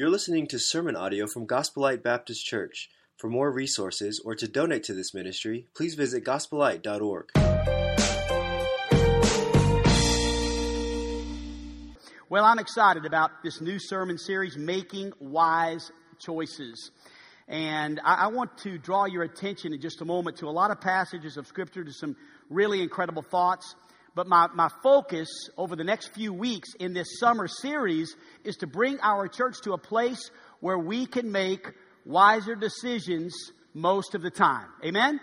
You're listening to sermon audio from Gospel Light Baptist Church. For more resources or to donate to this ministry, please visit gospelite.org. Well, I'm excited about this new sermon series, Making Wise Choices. And I, want to draw your attention in just a moment to a lot of passages of Scripture, to some really incredible thoughts. But my, my focus over the next few weeks in this summer series is to bring our church to a place where we can make wiser decisions most of the time. Amen?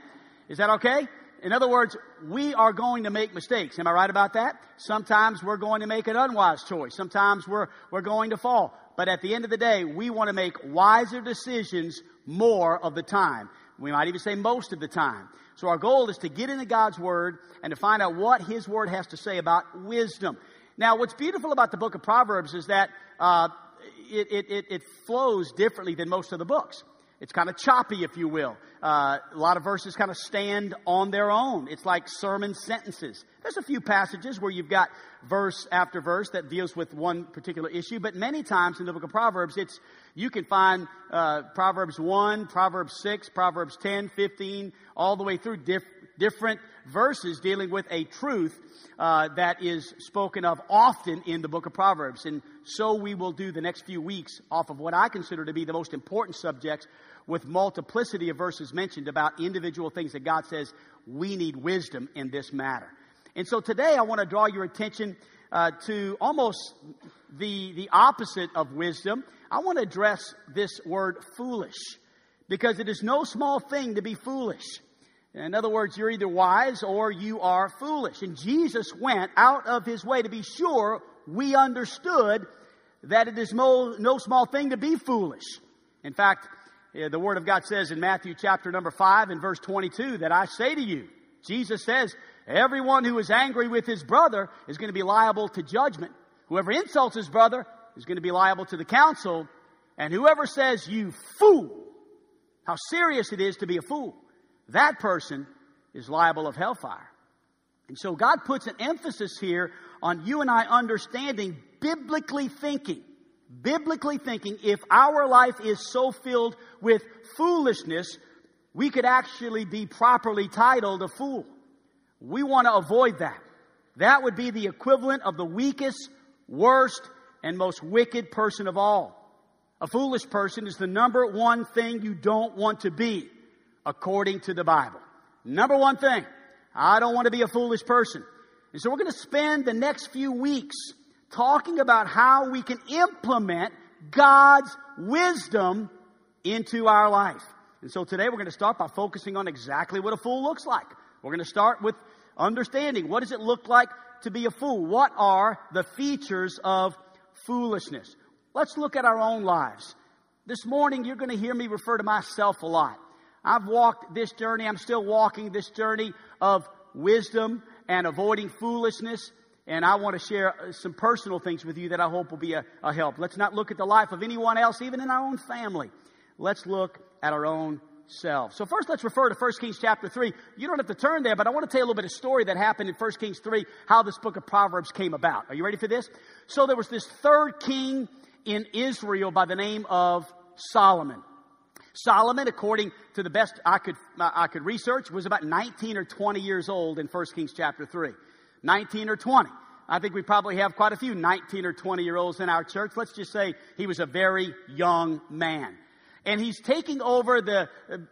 Is that okay? In other words, we are going to make mistakes. Am I right about that? Sometimes we're going to make an unwise choice. Sometimes we're, we're going to fall. But at the end of the day, we want to make wiser decisions more of the time. We might even say most of the time. So our goal is to get into God's Word and to find out what His Word has to say about wisdom. Now, what's beautiful about the book of Proverbs is that uh, it, it, it, flows differently than most of the books. It's kind of choppy, if you will. Uh, a lot of verses kind of stand on their own. It's like sermon sentences. There's a few passages where you've got verse after verse that deals with one particular issue, but many times in the book of Proverbs, it's you can find uh, Proverbs 1, Proverbs 6, Proverbs 10, 15, all the way through diff- different verses dealing with a truth uh, that is spoken of often in the book of Proverbs. And so we will do the next few weeks off of what I consider to be the most important subjects with multiplicity of verses mentioned about individual things that God says we need wisdom in this matter. And so today I want to draw your attention uh, to almost the, the opposite of wisdom. I want to address this word foolish because it is no small thing to be foolish. In other words, you're either wise or you are foolish. And Jesus went out of his way to be sure we understood that it is no, no small thing to be foolish. In fact, Uh, the Word of God says in Matthew chapter number 5 and verse 22 that I say to you, Jesus says, everyone who is angry with his brother is going to be liable to judgment. Whoever insults his brother is going to be liable to the council. And whoever says, you fool, how serious it is to be a fool, that person is liable of hellfire. And so God puts an emphasis here on you and I understanding biblically thinking. Biblically thinking, if our life is so filled with foolishness, we could actually be properly titled a fool. We want to avoid that. That would be the equivalent of the weakest, worst, and most wicked person of all. A foolish person is the number one thing you don't want to be according to the Bible. Number one thing, I don't want to be a foolish person. And so we're going to spend the next few weeks talking about how we can implement God's wisdom into our life. And so today we're going to start by focusing on exactly what a fool looks like. We're going to start with understanding what does it look like to be a fool? What are the features of foolishness? Let's look at our own lives. This morning you're going to hear me refer to myself a lot. I've walked this journey. I'm still walking this journey of wisdom and avoiding foolishness. And I want to share uh, some personal things with you that I hope will be a, a help. Let's not look at the life of anyone else, even in our own family. Let's look at our own selves. So first let's refer to 1 Kings chapter 3. You don't have to turn there, but I want to tell you a little bit of story that happened in 1 Kings 3, how this book of Proverbs came about. Are you ready for this? So there was this third king in Israel by the name of Solomon. Solomon, according to the best I could, I could research, was about 19 or 20 years old in 1 Kings chapter 3. 19 or 20. I think we probably have quite a few 19 or 20 year olds in our church. Let's just say he was a very young man. And he's taking over the,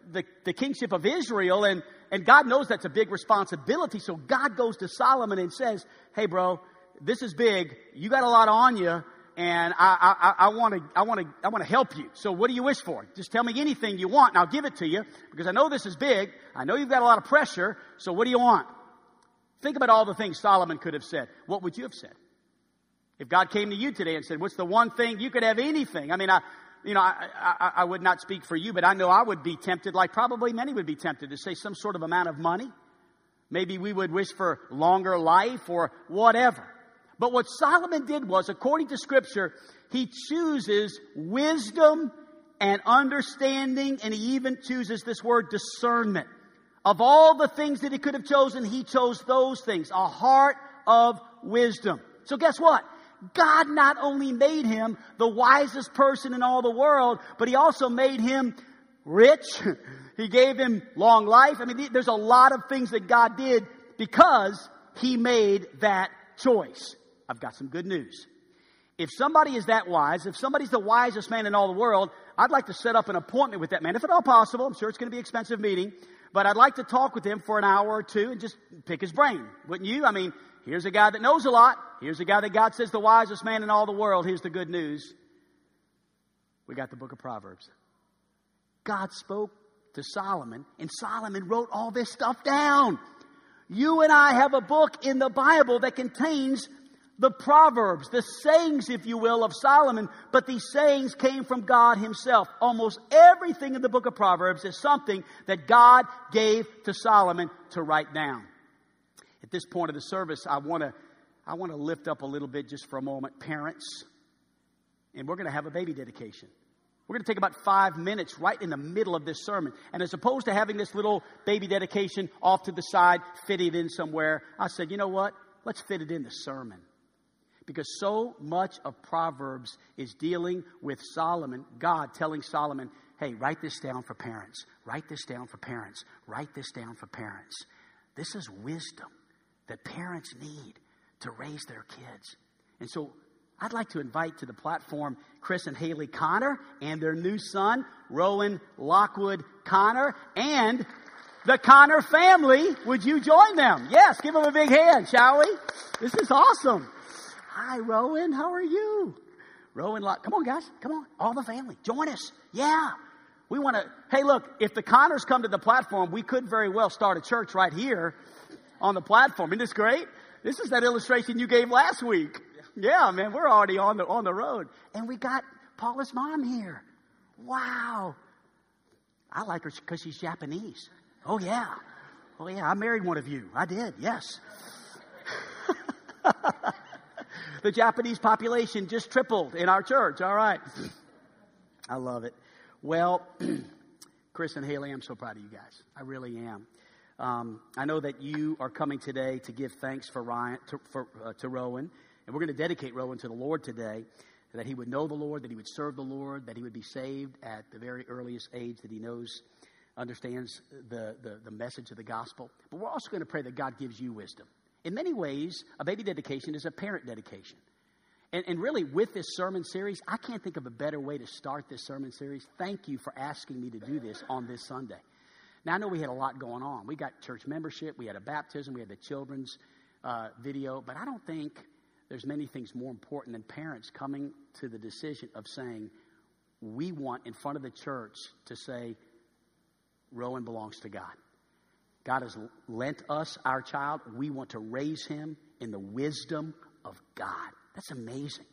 the, the kingship of Israel and, and God knows that's a big responsibility. So God goes to Solomon and says, Hey bro, this is big. You got a lot on you and I want to, I want to, I want to help you. So what do you wish for? Just tell me anything you want and I'll give it to you because I know this is big. I know you've got a lot of pressure. So what do you want? Think about all the things Solomon could have said. What would you have said? If God came to you today and said, what's the one thing you could have anything? I mean, I, you know, I, I, I would not speak for you, but I know I would be tempted, like probably many would be tempted to say some sort of amount of money. Maybe we would wish for longer life or whatever. But what Solomon did was, according to scripture, he chooses wisdom and understanding, and he even chooses this word discernment. Of all the things that he could have chosen, he chose those things, a heart of wisdom. So guess what? God not only made him the wisest person in all the world, but he also made him rich. He gave him long life. I mean, there's a lot of things that God did because he made that choice. I've got some good news. If somebody is that wise, if somebody's the wisest man in all the world, I'd like to set up an appointment with that man. If at all possible, I'm sure it's going to be an expensive meeting, but I'd like to talk with him for an hour or two and just pick his brain. Wouldn't you? I mean, here's a guy that knows a lot. Here's a guy that God says the wisest man in all the world. Here's the good news. We got the book of Proverbs. God spoke to Solomon, and Solomon wrote all this stuff down. You and I have a book in the Bible that contains the Proverbs, the sayings, if you will, of Solomon, but these sayings came from God Himself. Almost everything in the book of Proverbs is something that God gave to Solomon to write down. At this point of the service, I want to I want to lift up a little bit just for a moment, parents, and we're going to have a baby dedication. We're going to take about five minutes right in the middle of this sermon. And as opposed to having this little baby dedication off to the side, fit it in somewhere, I said, you know what? Let's fit it in the sermon. Because so much of Proverbs is dealing with Solomon, God telling Solomon, hey, write this down for parents. Write this down for parents. Write this down for parents. This is wisdom that parents need to raise their kids. And so I'd like to invite to the platform Chris and Haley Connor and their new son, Rowan Lockwood Connor, and the Connor family. Would you join them? Yes, give them a big hand, shall we? This is awesome. Hi, Rowan. How are you? Rowan, Lock. Come on, guys. Come on. All the family. Join us. Yeah. We want to. Hey, look, if the Connors come to the platform, we could very well start a church right here on the platform. Isn't this great? This is that illustration you gave last week. Yeah, man, we're already on the on the road, and we got Paula's mom here. Wow, I like her because she's Japanese. Oh yeah, oh yeah, I married one of you. I did, yes. the Japanese population just tripled in our church. All right, I love it. Well, Chris and Haley, I'm so proud of you guys. I really am. Um, I know that you are coming today to give thanks for Ryan to, for, uh, to Rowan and we're going to dedicate Rowan to the Lord today, that he would know the Lord, that he would serve the Lord, that he would be saved at the very earliest age that he knows, understands the, the, the message of the gospel. But we're also going to pray that God gives you wisdom. In many ways, a baby dedication is a parent dedication. And, and, really, with this sermon series, I can't think of a better way to start this sermon series. Thank you for asking me to do this on this Sunday. Now, I know we had a lot going on. We got church membership, we had a baptism, we had the children's uh, video, but I don't think there's many things more important than parents coming to the decision of saying, we want in front of the church to say, Rowan belongs to God. God has lent us our child. We want to raise him in the wisdom of God. That's amazing.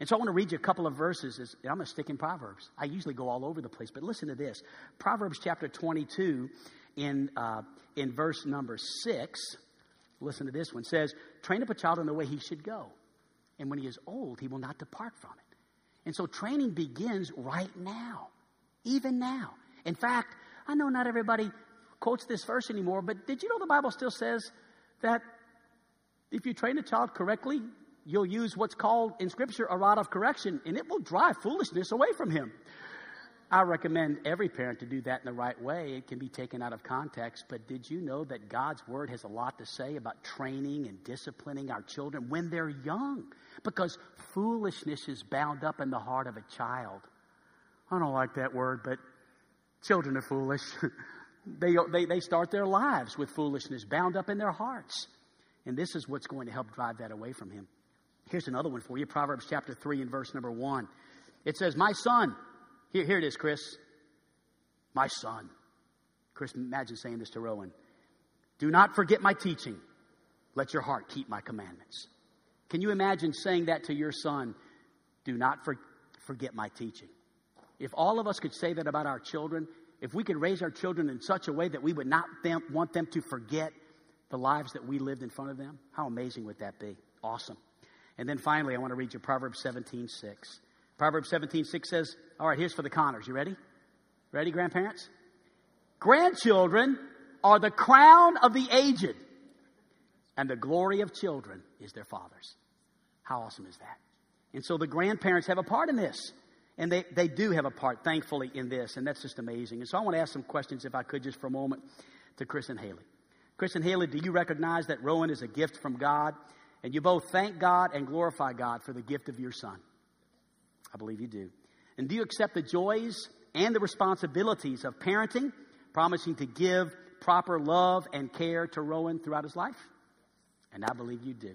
And so I want to read you a couple of verses. I'm going to stick in Proverbs. I usually go all over the place, but listen to this. Proverbs chapter 22, in, uh, in verse number 6, listen to this one, says, Train up a child in the way he should go. And when he is old, he will not depart from it. And so training begins right now, even now. In fact, I know not everybody quotes this verse anymore, but did you know the Bible still says that if you train a child correctly, you'll use what's called in Scripture a rod of correction, and it will drive foolishness away from him. I recommend every parent to do that in the right way. It can be taken out of context, but did you know that God's Word has a lot to say about training and disciplining our children when they're young? Because foolishness is bound up in the heart of a child. I don't like that word, but children are foolish. they, they, they start their lives with foolishness bound up in their hearts. And this is what's going to help drive that away from him. Here's another one for you Proverbs chapter 3 and verse number 1. It says, My son, here, here it is, Chris. My son. Chris, imagine saying this to Rowan. Do not forget my teaching. Let your heart keep my commandments. Can you imagine saying that to your son? Do not for, forget my teaching. If all of us could say that about our children, if we could raise our children in such a way that we would not them, want them to forget the lives that we lived in front of them, how amazing would that be? Awesome. And then finally, I want to read you Proverbs 17 6. Proverbs 17, 6 says, All right, here's for the Connors. You ready? Ready, grandparents? Grandchildren are the crown of the aged, and the glory of children is their fathers. How awesome is that? And so the grandparents have a part in this. And they, they do have a part, thankfully, in this. And that's just amazing. And so I want to ask some questions, if I could, just for a moment, to Chris and Haley. Chris and Haley, do you recognize that Rowan is a gift from God? And you both thank God and glorify God for the gift of your son? I believe you do. And do you accept the joys and the responsibilities of parenting, promising to give proper love and care to Rowan throughout his life? And I believe you do.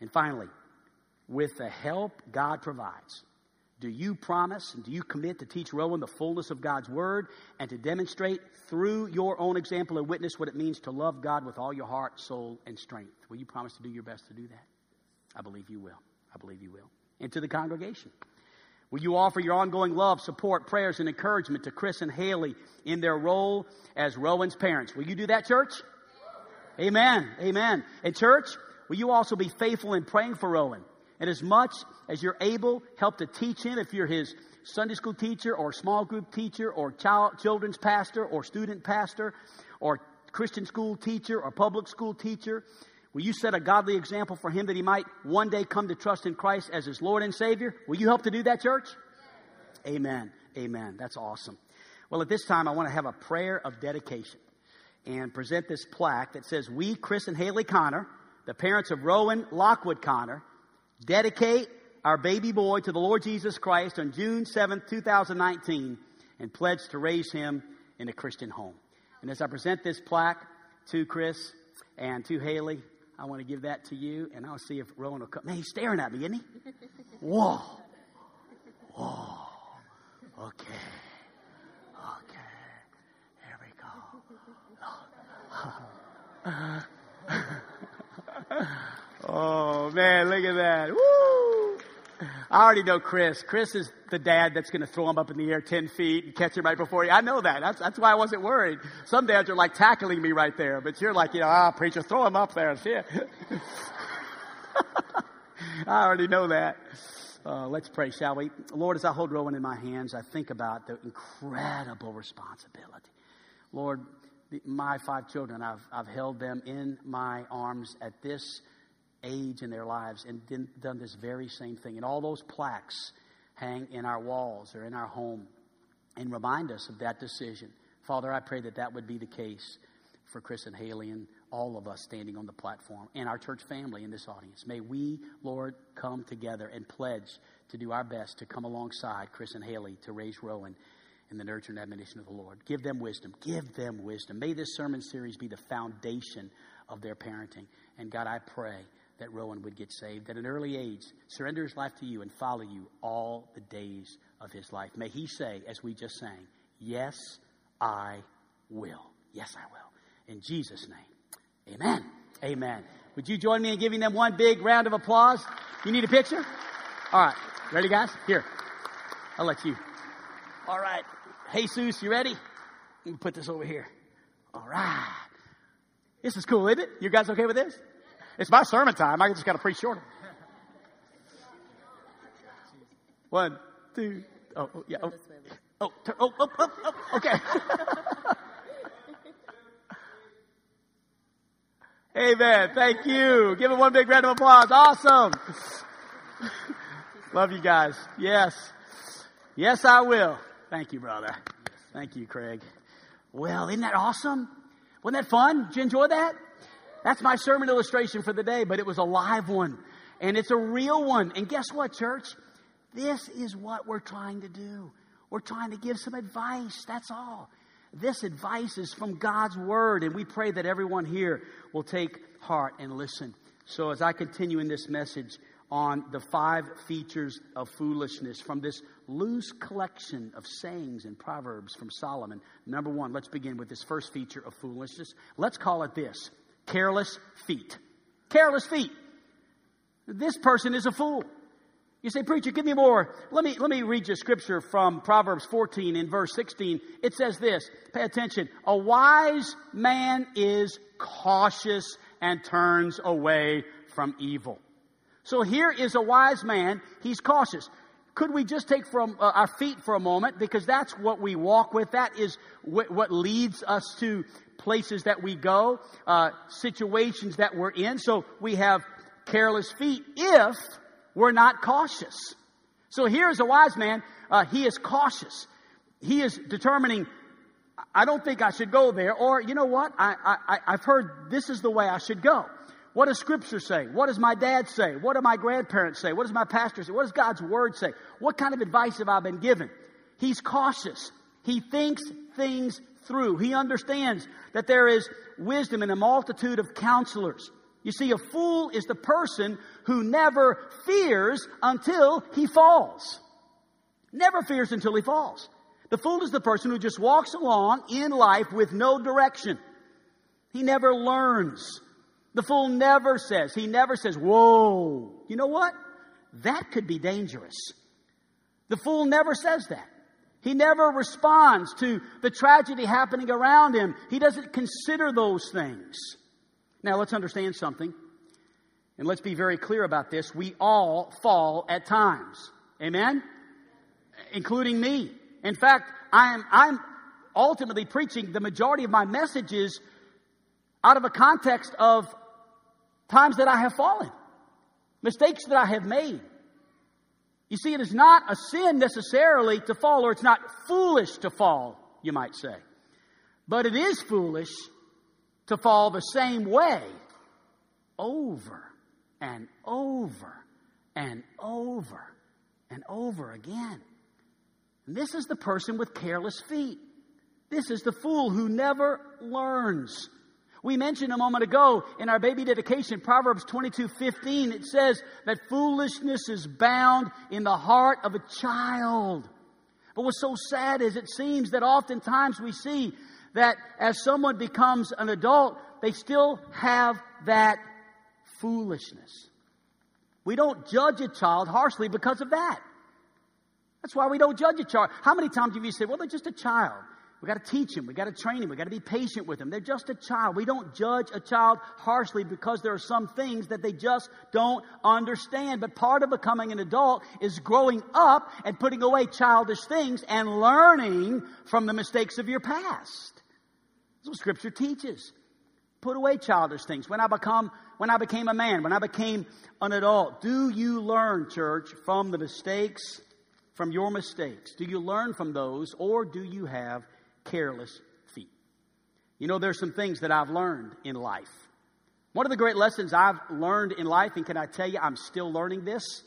And finally, with the help God provides, do you promise and do you commit to teach Rowan the fullness of God's Word and to demonstrate through your own example and witness what it means to love God with all your heart, soul, and strength? Will you promise to do your best to do that? I believe you will. I believe you will. And to the congregation, will you offer your ongoing love, support, prayers, and encouragement to Chris and Haley in their role as Rowan's parents? Will you do that, church? Amen. Amen. And church, will you also be faithful in praying for Rowan? And as much as you're able, help to teach him if you're his Sunday school teacher or small group teacher or child, children's pastor or student pastor or Christian school teacher or public school teacher. Will you set a godly example for him that he might one day come to trust in Christ as his Lord and Savior? Will you help to do that, church? Amen. Amen. That's awesome. Well, at this time, I want to have a prayer of dedication and present this plaque that says, We, Chris and Haley Connor, the parents of Rowan Lockwood Connor, dedicate our baby boy to the Lord Jesus Christ on June 7th, 2019, and pledge to raise him in a Christian home. And as I present this plaque to Chris and to Haley, I want to give that to you, and I'll see if Rowan will come. Man, he's staring at me, isn't he? Whoa. Whoa. Okay. Okay. Here we go. oh, man, look at that. Woo! I already know Chris. Chris is the dad that's going to throw him up in the air 10 feet and catch him right before you. I know that. That's, that's why I wasn't worried. Some dads are like tackling me right there, but you're like, you know, ah, preacher, throw him up there. See I already know that. Uh, let's pray, shall we? Lord, as I hold Rowan in my hands, I think about the incredible responsibility. Lord, my five children, I've, I've held them in my arms at this age in their lives and done this very same thing. And all those plaques hang in our walls or in our home and remind us of that decision. Father, I pray that that would be the case for Chris and Haley and all of us standing on the platform and our church family in this audience. May we, Lord, come together and pledge to do our best to come alongside Chris and Haley to raise Rowan in the nurture and admonition of the Lord. Give them wisdom. Give them wisdom. May this sermon series be the foundation of their parenting. And God, I pray that Rowan would get saved at an early age, surrender his life to you, and follow you all the days of his life. May he say, as we just sang, Yes, I will. Yes, I will. In Jesus' name, amen. Amen. Would you join me in giving them one big round of applause? You need a picture? All right. Ready, guys? Here. I'll let you. All right. Jesus, you ready? Let me put this over here. All right. This is cool, isn't it? You guys okay with this? It's my sermon time. I just got to preach short. One, two, oh, oh yeah. Oh, oh, oh, oh, oh, oh okay. Amen. Thank you. Give it one big round of applause. Awesome. Love you guys. Yes. Yes, I will. Thank you, brother. Thank you, Craig. Well, isn't that awesome? Wasn't that fun? Did you enjoy that? That's my sermon illustration for the day, but it was a live one. And it's a real one. And guess what, church? This is what we're trying to do. We're trying to give some advice. That's all. This advice is from God's Word, and we pray that everyone here will take heart and listen. So, as I continue in this message on the five features of foolishness from this loose collection of sayings and proverbs from Solomon, number one, let's begin with this first feature of foolishness. Let's call it this Careless feet. Careless feet. This person is a fool. You say, preacher, give me more. Let me, let me read you scripture from Proverbs 14 in verse 16. It says this. Pay attention. A wise man is cautious and turns away from evil. So here is a wise man. He's cautious. Could we just take from uh, our feet for a moment because that's what we walk with. That is wh- what leads us to places that we go, uh, situations that we're in. So we have careless feet if we're not cautious. So here's a wise man. Uh, he is cautious. He is determining, I don't think I should go there. Or, you know what? I, I, I've heard this is the way I should go. What does Scripture say? What does my dad say? What do my grandparents say? What does my pastor say? What does God's Word say? What kind of advice have I been given? He's cautious. He thinks things through. He understands that there is wisdom in a multitude of counselors. You see, a fool is the person who never fears until he falls. Never fears until he falls. The fool is the person who just walks along in life with no direction. He never learns. The fool never says, he never says, whoa, you know what? That could be dangerous. The fool never says that. He never responds to the tragedy happening around him. He doesn't consider those things. Now, let's understand something. And let's be very clear about this. We all fall at times. Amen? Including me. In fact, I'm, I'm ultimately preaching the majority of my messages out of a context of times that I have fallen, mistakes that I have made. You see, it is not a sin necessarily to fall, or it's not foolish to fall, you might say. But it is foolish to fall the same way over and over and over and over again. And this is the person with careless feet. This is the fool who never learns. We mentioned a moment ago in our baby dedication, Proverbs 22 15, it says that foolishness is bound in the heart of a child. But what's so sad is it seems that oftentimes we see that as someone becomes an adult, they still have that foolishness. We don't judge a child harshly because of that. That's why we don't judge a child. How many times have you said, well, they're just a child? We got to teach them. We got to train them. We got to be patient with them. They're just a child. We don't judge a child harshly because there are some things that they just don't understand. But part of becoming an adult is growing up and putting away childish things and learning from the mistakes of your past. That's what scripture teaches. Put away childish things. When I become, when I became a man, when I became an adult, do you learn, church, from the mistakes, from your mistakes? Do you learn from those or do you have careless feet. You know, there's some things that I've learned in life. One of the great lessons I've learned in life, and can I tell you, I'm still learning this,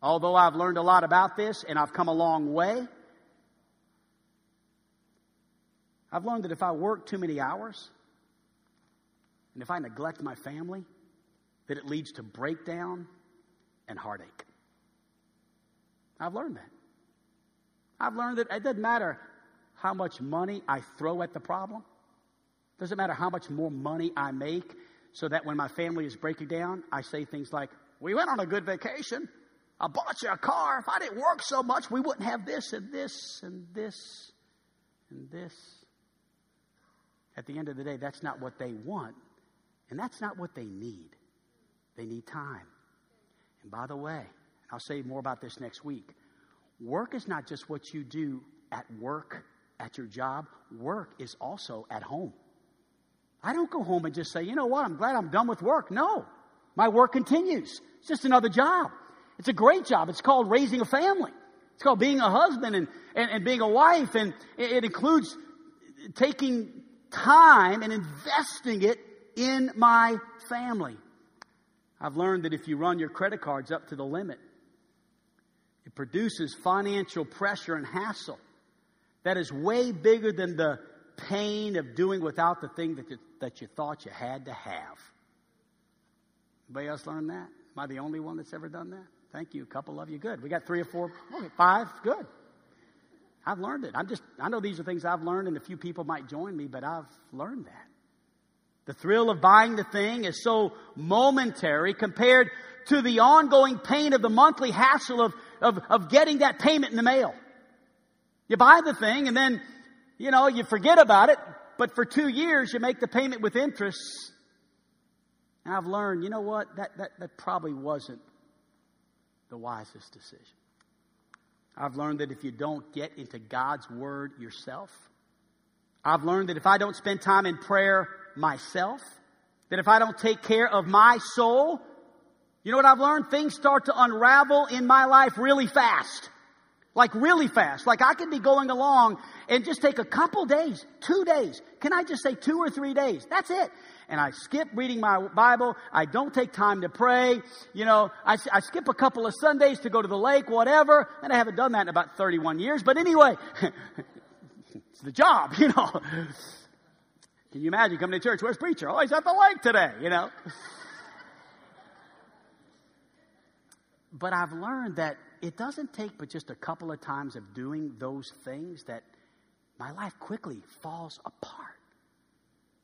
although I've learned a lot about this and I've come a long way. I've learned that if I work too many hours and if I neglect my family, that it leads to breakdown and heartache. I've learned that. I've learned that it doesn't matter how much money I throw at the problem. Doesn't matter how much more money I make, so that when my family is breaking down, I say things like, We went on a good vacation. I bought you a car. If I didn't work so much, we wouldn't have this and this and this and this. At the end of the day, that's not what they want, and that's not what they need. They need time. And by the way, I'll say more about this next week. Work is not just what you do at work at your job, work is also at home. I don't go home and just say, you know what, I'm glad I'm done with work. No, my work continues. It's just another job. It's a great job. It's called raising a family. It's called being a husband and, and, and being a wife. And it, it includes taking time and investing it in my family. I've learned that if you run your credit cards up to the limit, it produces financial pressure and hassle that is way bigger than the pain of doing without the thing that you, that you thought you had to have. Anybody else learn that? Am I the only one that's ever done that? Thank you. A couple of you. Good. We got three or four, five. Good. I've learned it. I'm just, I know these are things I've learned and a few people might join me, but I've learned that. The thrill of buying the thing is so momentary compared to the ongoing pain of the monthly hassle of, of, of getting that payment in the mail. You buy the thing and then, you know, you forget about it, but for two years you make the payment with interest. And I've learned, you know what? That, that, that probably wasn't the wisest decision. I've learned that if you don't get into God's Word yourself, I've learned that if I don't spend time in prayer myself, that if I don't take care of my soul, You know what I've learned? Things start to unravel in my life really fast. Like really fast. Like I can be going along and just take a couple days, two days. Can I just say two or three days? That's it. And I skip reading my Bible. I don't take time to pray. You know, I, I skip a couple of Sundays to go to the lake, whatever. And I haven't done that in about 31 years. But anyway, it's the job, you know. Can you imagine coming to church? Where's preacher? Oh, he's at the lake today, you know. but I've learned that it doesn't take but just a couple of times of doing those things that my life quickly falls apart.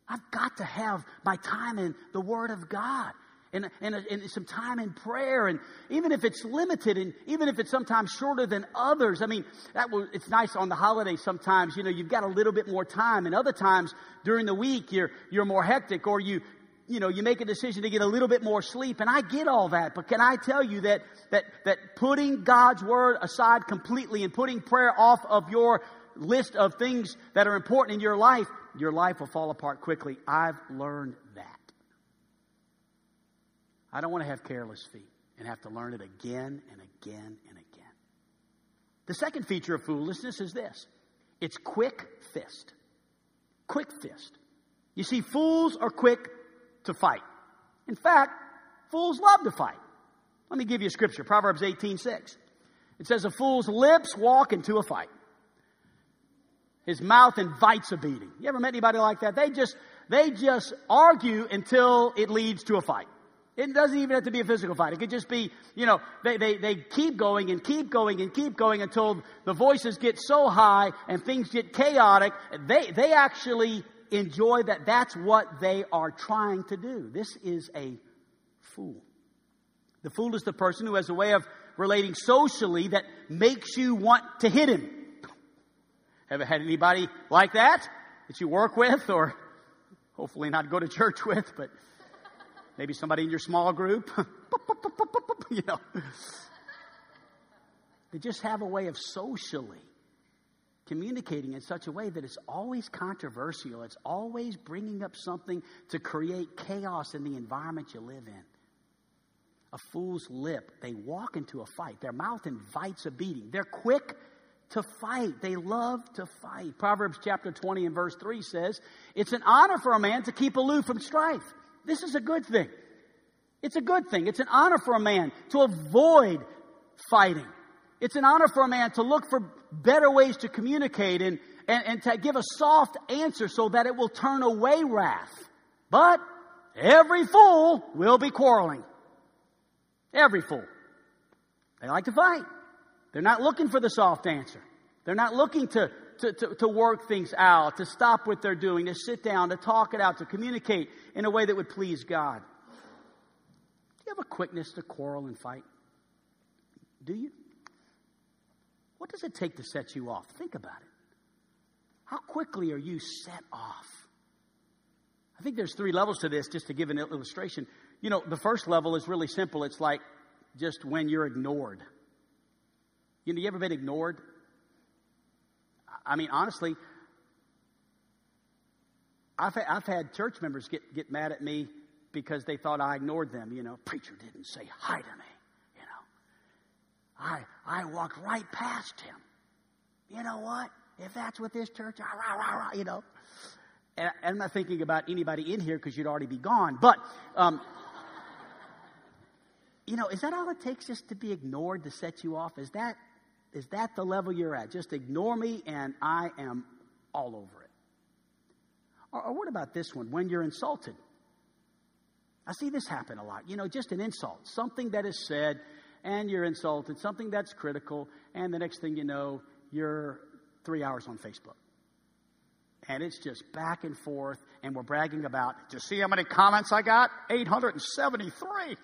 I've got to have my time in the Word of God and, and, and, some time in prayer. And even if it's limited and even if it's sometimes shorter than others, I mean, that will, it's nice on the holidays sometimes, you know, you've got a little bit more time. And other times during the week, you're, you're more hectic or you, you know, you make a decision to get a little bit more sleep, and I get all that. But can I tell you that that that putting God's word aside completely and putting prayer off of your list of things that are important in your life, your life will fall apart quickly. I've learned that. I don't want to have careless feet and have to learn it again and again and again. The second feature of foolishness is this it's quick fist. Quick fist. You see, fools are quick to fight. In fact, fools love to fight. Let me give you a scripture, Proverbs 18, 6. It says, A fool's lips walk into a fight. His mouth invites a beating. You ever met anybody like that? They just, they just argue until it leads to a fight. It doesn't even have to be a physical fight. It could just be, you know, they, they, they keep going and keep going and keep going until the voices get so high and things get chaotic. They, they actually enjoy that that's what they are trying to do. This is a fool. The fool is the person who has a way of relating socially that makes you want to hit him. Have you had anybody like that that you work with or hopefully not go to church with, but maybe somebody in your small group? you know. They just have a way of socially communicating in such a way that it's always controversial. It's always bringing up something to create chaos in the environment you live in. A fool's lip, they walk into a fight. Their mouth invites a beating. They're quick to fight. They love to fight. Proverbs chapter 20 and verse 3 says, It's an honor for a man to keep aloof from strife. This is a good thing. It's a good thing. It's an honor for a man to avoid fighting. It's an honor for a man to look for better ways to communicate and, and, and to give a soft answer so that it will turn away wrath. But every fool will be quarreling. Every fool. They like to fight. They're not looking for the soft answer. They're not looking to, to, to, to, work things out, to stop what they're doing, to sit down, to talk it out, to communicate in a way that would please God. Do you have a quickness to quarrel and fight? Do you? What does it take to set you off? Think about it. How quickly are you set off? I think there's three levels to this, just to give an illustration. You know, the first level is really simple. It's like just when you're ignored. You know, you ever been ignored? I mean, honestly, I've, I've had church members get, get mad at me because they thought I ignored them. You know, preacher didn't say hi to me. I, I walked right past him. You know what? If that's what this church, rah, rah, rah, rah, you know. And, I'm not thinking about anybody in here because you'd already be gone. But, um, you know, is that all it takes just to be ignored to set you off? Is that, is that the level you're at? Just ignore me and I am all over it. Or, or what about this one? When you're insulted. I see this happen a lot. You know, just an insult, something that is said and you're insulted, something that's critical, and the next thing you know, you're three hours on Facebook. And it's just back and forth, and we're bragging about, do you see how many comments I got? 873.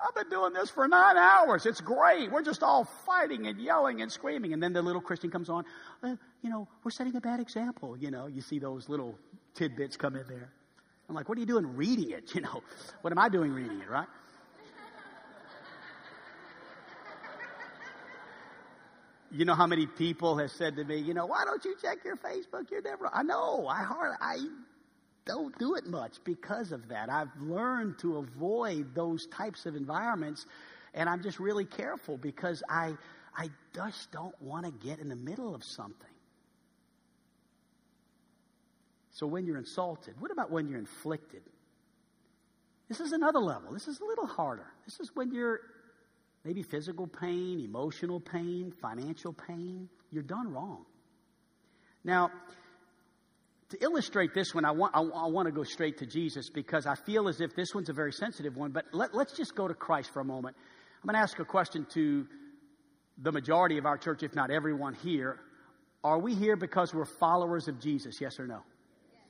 I've been doing this for nine hours. It's great. We're just all fighting and yelling and screaming. And then the little Christian comes on, you know, we're setting a bad example. You know, you see those little tidbits come in there. I'm like, what are you doing reading it? You know, what am I doing reading it, right? You know how many people have said to me, you know, why don't you check your Facebook? You're never. I know. I hard. I don't do it much because of that. I've learned to avoid those types of environments, and I'm just really careful because I, I just don't want to get in the middle of something. So when you're insulted, what about when you're inflicted? This is another level. This is a little harder. This is when you're maybe physical pain, emotional pain, financial pain. You're done wrong. Now, to illustrate this one, I want, I, I, want to go straight to Jesus because I feel as if this one's a very sensitive one. But let, let's just go to Christ for a moment. I'm going to ask a question to the majority of our church, if not everyone here. Are we here because we're followers of Jesus? Yes or no?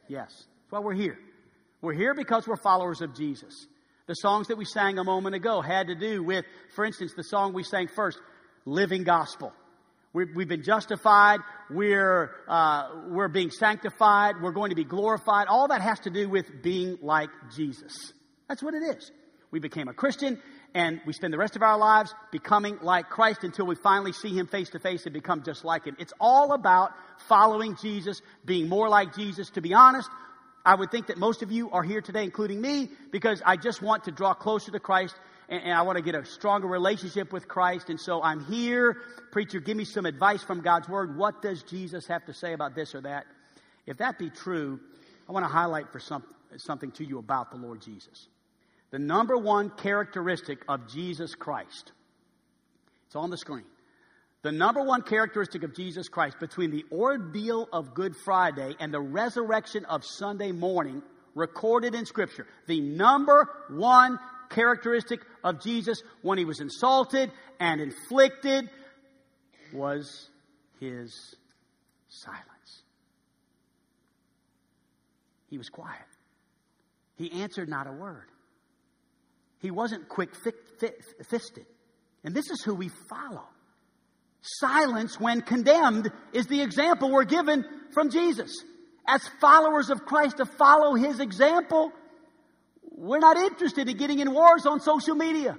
Yes. That's why we're here. We're here because we're followers of Jesus. The songs that we sang a moment ago had to do with, for instance, the song we sang first, Living Gospel. we have been justified. We're, uh, we're being sanctified. We're going to be glorified. All that has to do with being like Jesus. That's what it is. We became a Christian and we spend the rest of our lives becoming like Christ until we finally see Him face to face and become just like Him. It's all about following Jesus, being more like Jesus. To be honest, I would think that most of you are here today, including me, because I just want to draw closer to Christ and, and I want to get a stronger relationship with Christ. And so I'm here. Preacher, give me some advice from God's Word. What does Jesus have to say about this or that? If that be true, I want to highlight for some, something to you about the Lord Jesus. The number one characteristic of Jesus Christ. It's on the screen. The number one characteristic of Jesus Christ between the ordeal of Good Friday and the resurrection of Sunday morning recorded in Scripture. The number one characteristic of Jesus when he was insulted and inflicted was his silence. He was quiet. He answered not a word. He wasn't quick fisted. And this is who we follow. Silence when condemned is the example we're given from Jesus. As followers of Christ, to follow his example, we're not interested in getting in wars on social media.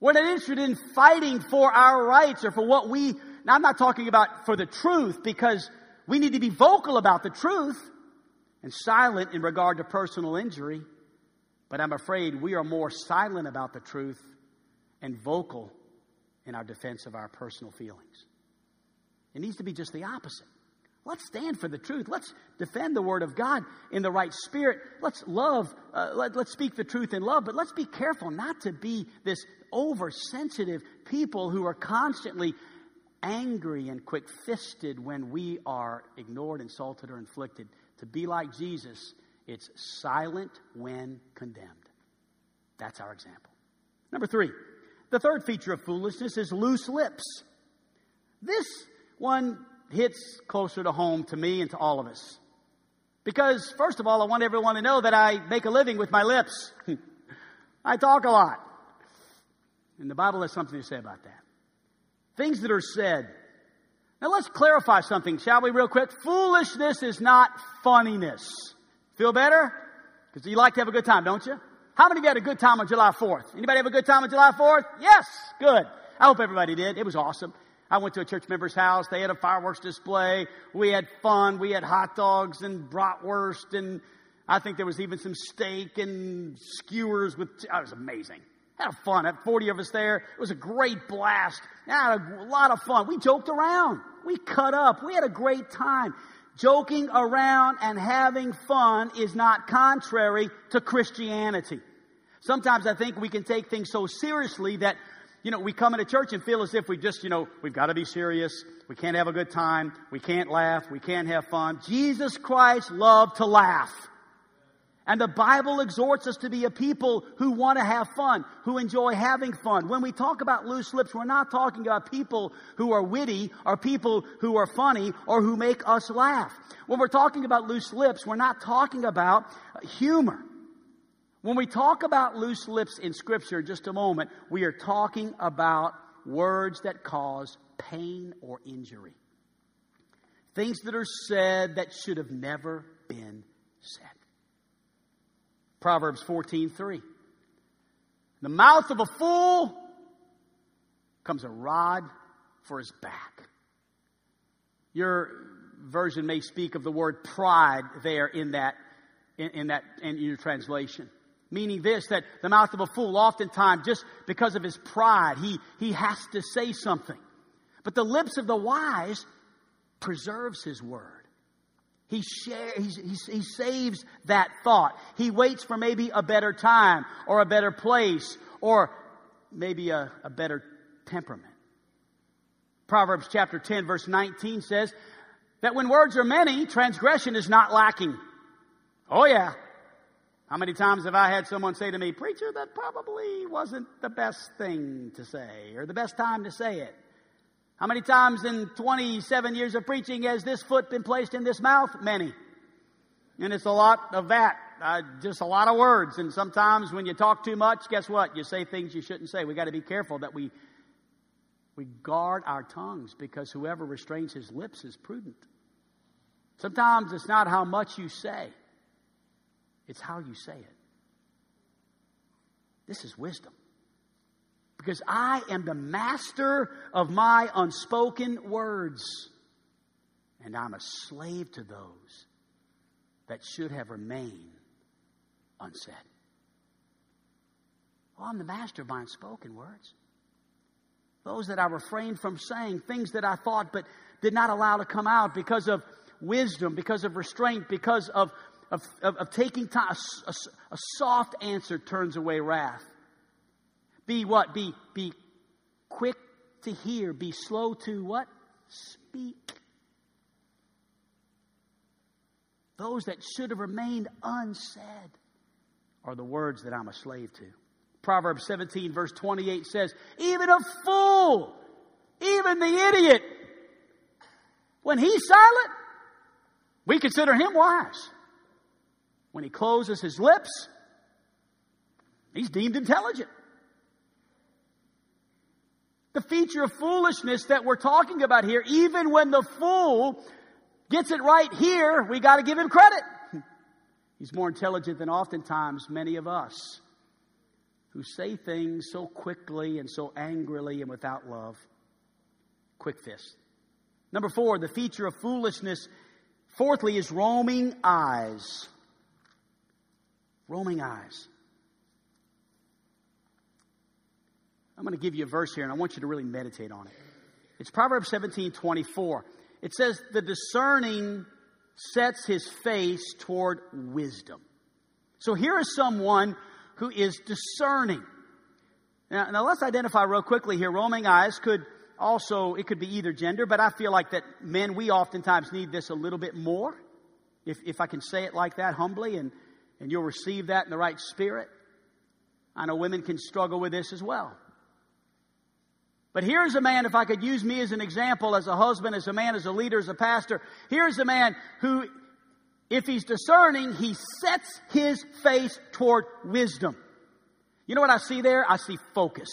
We're not interested in fighting for our rights or for what we, now I'm not talking about for the truth because we need to be vocal about the truth and silent in regard to personal injury. But I'm afraid we are more silent about the truth and vocal in our defense of our personal feelings. It needs to be just the opposite. Let's stand for the truth. Let's defend the Word of God in the right spirit. Let's love, uh, let, us speak the truth in love, but let's be careful not to be this oversensitive people who are constantly angry and quick fisted when we are ignored, insulted, or inflicted. To be like Jesus, it's silent when condemned. That's our example. Number three, the third feature of foolishness is loose lips. This one hits closer to home to me and to all of us. Because, first of all, I want everyone to know that I make a living with my lips. I talk a lot. And the Bible has something to say about that. Things that are said. Now let's clarify something, shall we, real quick? Foolishness is not funniness. Feel better? Because you like to have a good time, don't you? How many had a good time on July 4th? Anybody have a good time on July 4th? Yes, good. I hope everybody did. It was awesome. I went to a church member's house. They had a fireworks display. We had fun. We had hot dogs and bratwurst and I think there was even some steak and skewers with, oh, it was amazing. Had fun. Had 40 of us there. It was a great blast. Had a lot of fun. We joked around. We cut up. We had a great time. Joking around and having fun is not contrary to Christianity. Sometimes I think we can take things so seriously that, you know, we come into church and feel as if we just, you know, we've got to be serious. We can't have a good time. We can't laugh. We can't have fun. Jesus Christ loved to laugh. And the Bible exhorts us to be a people who want to have fun, who enjoy having fun. When we talk about loose lips, we're not talking about people who are witty or people who are funny or who make us laugh. When we're talking about loose lips, we're not talking about humor. When we talk about loose lips in Scripture, just a moment, we are talking about words that cause pain or injury. Things that are said that should have never been said. Proverbs 14:3. The mouth of a fool comes a rod for his back. Your version may speak of the word pride there in that in, in that in your translation. Meaning this, that the mouth of a fool, oftentimes, just because of his pride, he, he has to say something. But the lips of the wise preserves his word. He, share, he, he, saves that thought. He waits for maybe a better time or a better place or maybe a, a better temperament. Proverbs chapter 10, verse 19 says that when words are many, transgression is not lacking. Oh, yeah. How many times have I had someone say to me, Preacher, that probably wasn't the best thing to say or the best time to say it? How many times in 27 years of preaching has this foot been placed in this mouth? Many. And it's a lot of that. Uh, just a lot of words. And sometimes when you talk too much, guess what? You say things you shouldn't say. We got to be careful that we, we guard our tongues because whoever restrains his lips is prudent. Sometimes it's not how much you say, it's how you say it. This is wisdom because I am the master of my unspoken words. And I'm a slave to those that should have remained unsaid. Well, I'm the master of my unspoken words. Those that I refrained from saying, things that I thought but did not allow to come out because of wisdom, because of restraint, because of, of, of, of taking time. A, a, a soft answer turns away wrath. Be what? Be, be quick to hear. Be slow to what? Speak. Those that should have remained unsaid are the words that I'm a slave to. Proverbs 17, verse 28 says, Even a fool, even the idiot, when he's silent, we consider him wise. When he closes his lips, he's deemed intelligent. The feature of foolishness that we're talking about here, even when the fool gets it right here, we got to give him credit. He's more intelligent than oftentimes many of us who say things so quickly and so angrily and without love. Quick fist. Number four, the feature of foolishness, fourthly, is roaming eyes. Roaming eyes. I'm going to give you a verse here, and I want you to really meditate on it. It's Proverbs 17 24. It says, The discerning sets his face toward wisdom. So here is someone who is discerning. Now, now let's identify real quickly here. Roaming eyes could also, it could be either gender, but I feel like that men, we oftentimes need this a little bit more. If, if I can say it like that humbly and, and you'll receive that in the right spirit. I know women can struggle with this as well. But here's a man, if I could use me as an example, as a husband, as a man, as a leader, as a pastor, here's a man who, if he's discerning, he sets his face toward wisdom. You know what I see there? I see focus.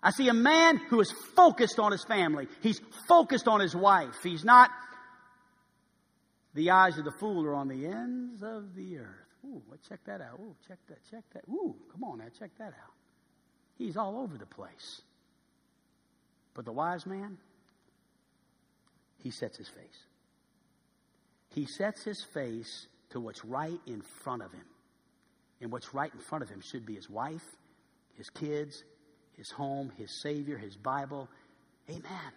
I see a man who is focused on his family. He's focused on his wife. He's not, the eyes of the fool are on the ends of the earth. Ooh, check that out. Ooh, check that, check that. Ooh, come on now, check that out. He's all over the place. But the wise man, he sets his face. He sets his face to what's right in front of him. And what's right in front of him should be his wife, his kids, his home, his Savior, his Bible. Amen.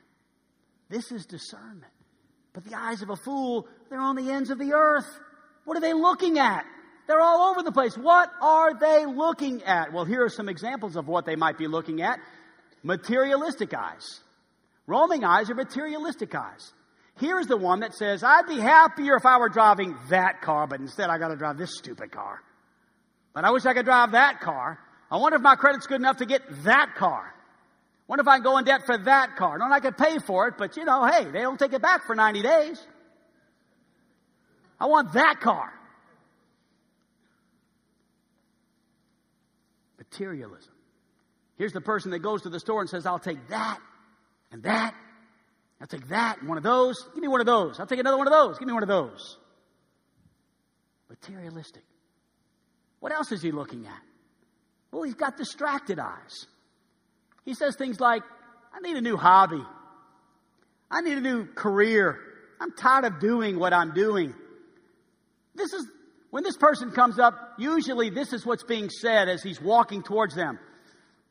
This is discernment. But the eyes of a fool, they're on the ends of the earth. What are they looking at? They're all over the place. What are they looking at? Well, here are some examples of what they might be looking at materialistic eyes. Roaming eyes are materialistic eyes. Here's the one that says, I'd be happier if I were driving that car, but instead I got to drive this stupid car. But I wish I could drive that car. I wonder if my credit's good enough to get that car. Wonder if I can go in debt for that car. No, I could pay for it, but you know, hey, they don't take it back for 90 days. I want that car. Materialism. Here's the person that goes to the store and says, I'll take that and that. I'll take that and one of those. Give me one of those. I'll take another one of those. Give me one of those. Materialistic. What else is he looking at? Well, he's got distracted eyes. He says things like, I need a new hobby. I need a new career. I'm tired of doing what I'm doing. This is When this person comes up, usually this is what's being said as he's walking towards them.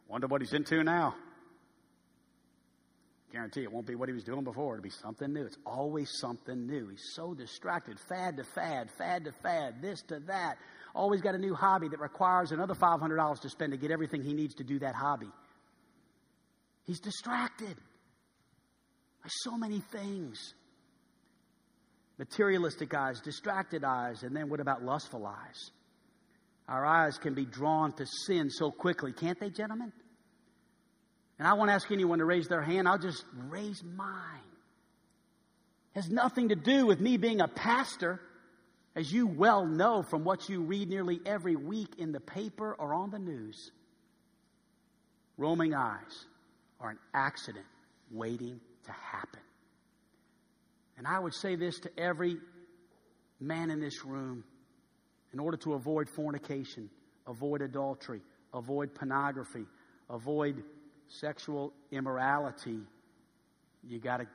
Wonder what he's into now. Guarantee it won't be what he was doing before. It'll be something new. It's always something new. He's so distracted. Fad to fad, fad to fad, this to that. Always got a new hobby that requires another $500 to spend to get everything he needs to do that hobby. He's distracted by so many things materialistic eyes, distracted eyes, and then what about lustful eyes? Our eyes can be drawn to sin so quickly, can't they, gentlemen? And I won't ask anyone to raise their hand, I'll just raise mine. It has nothing to do with me being a pastor, as you well know from what you read nearly every week in the paper or on the news. Roaming eyes are an accident waiting to happen. And I would say this to every man in this room in order to avoid fornication, avoid adultery, avoid pornography, avoid sexual immorality, you got to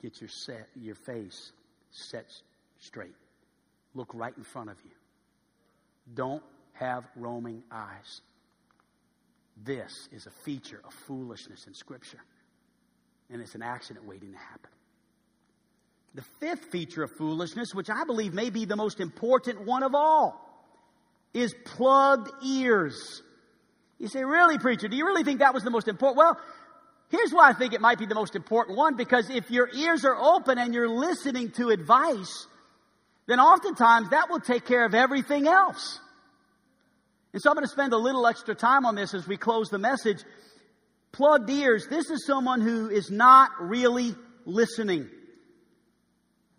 get your set your face set straight. Look right in front of you. Don't have roaming eyes. This is a feature of foolishness in Scripture, and it's an accident waiting to happen. The fifth feature of foolishness, which I believe may be the most important one of all, is plugged ears. You say, really, preacher, do you really think that was the most important? Well, here's why I think it might be the most important one because if your ears are open and you're listening to advice, then oftentimes that will take care of everything else. And so I'm going to spend a little extra time on this as we close the message. Plugged ears, this is someone who is not really listening.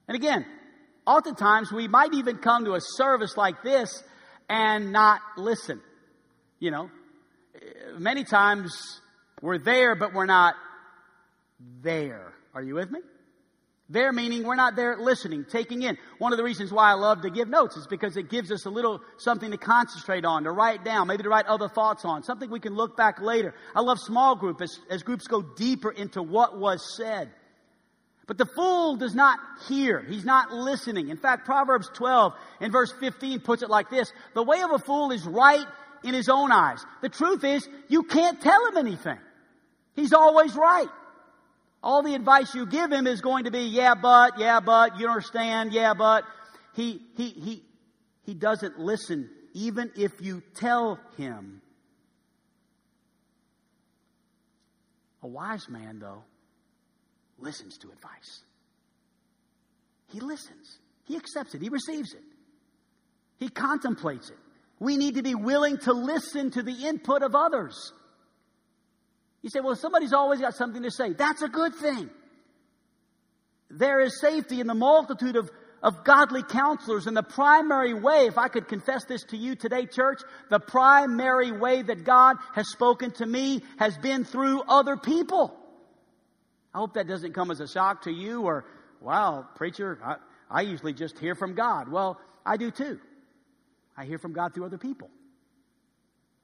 And again, oftentimes we might even come to a service like this and not listen. You know, eh, many times we're there, but we're not there. Are you with me? There meaning we're not there listening, taking in. One of the reasons why I love to give notes is because it gives us a little something to concentrate on, to write down, maybe to write other thoughts on, something we can look back later. I love small group as, as groups go deeper into what was said. But the fool does not hear. He's not listening. In fact, Proverbs 12 and verse 15 puts it like this. The way of a fool is right in his own eyes. The truth is, you can't tell him anything. He's always right. All the advice you give him is going to be, yeah, but, yeah, but, you understand, yeah, but. He, he, he, he doesn't listen even if you tell him. A wise man, though, listens to advice. He listens. He accepts it. He receives it. He contemplates it. We need to be willing to listen to the input of others. You say, well, somebody's always got something to say. That's a good thing. There is safety in the multitude of, of godly counselors. And the primary way, if I could confess this to you today, church, the primary way that God has spoken to me has been through other people. I hope that doesn't come as a shock to you or, wow, preacher, I, I usually just hear from God. Well, I do too. I hear from God through other people.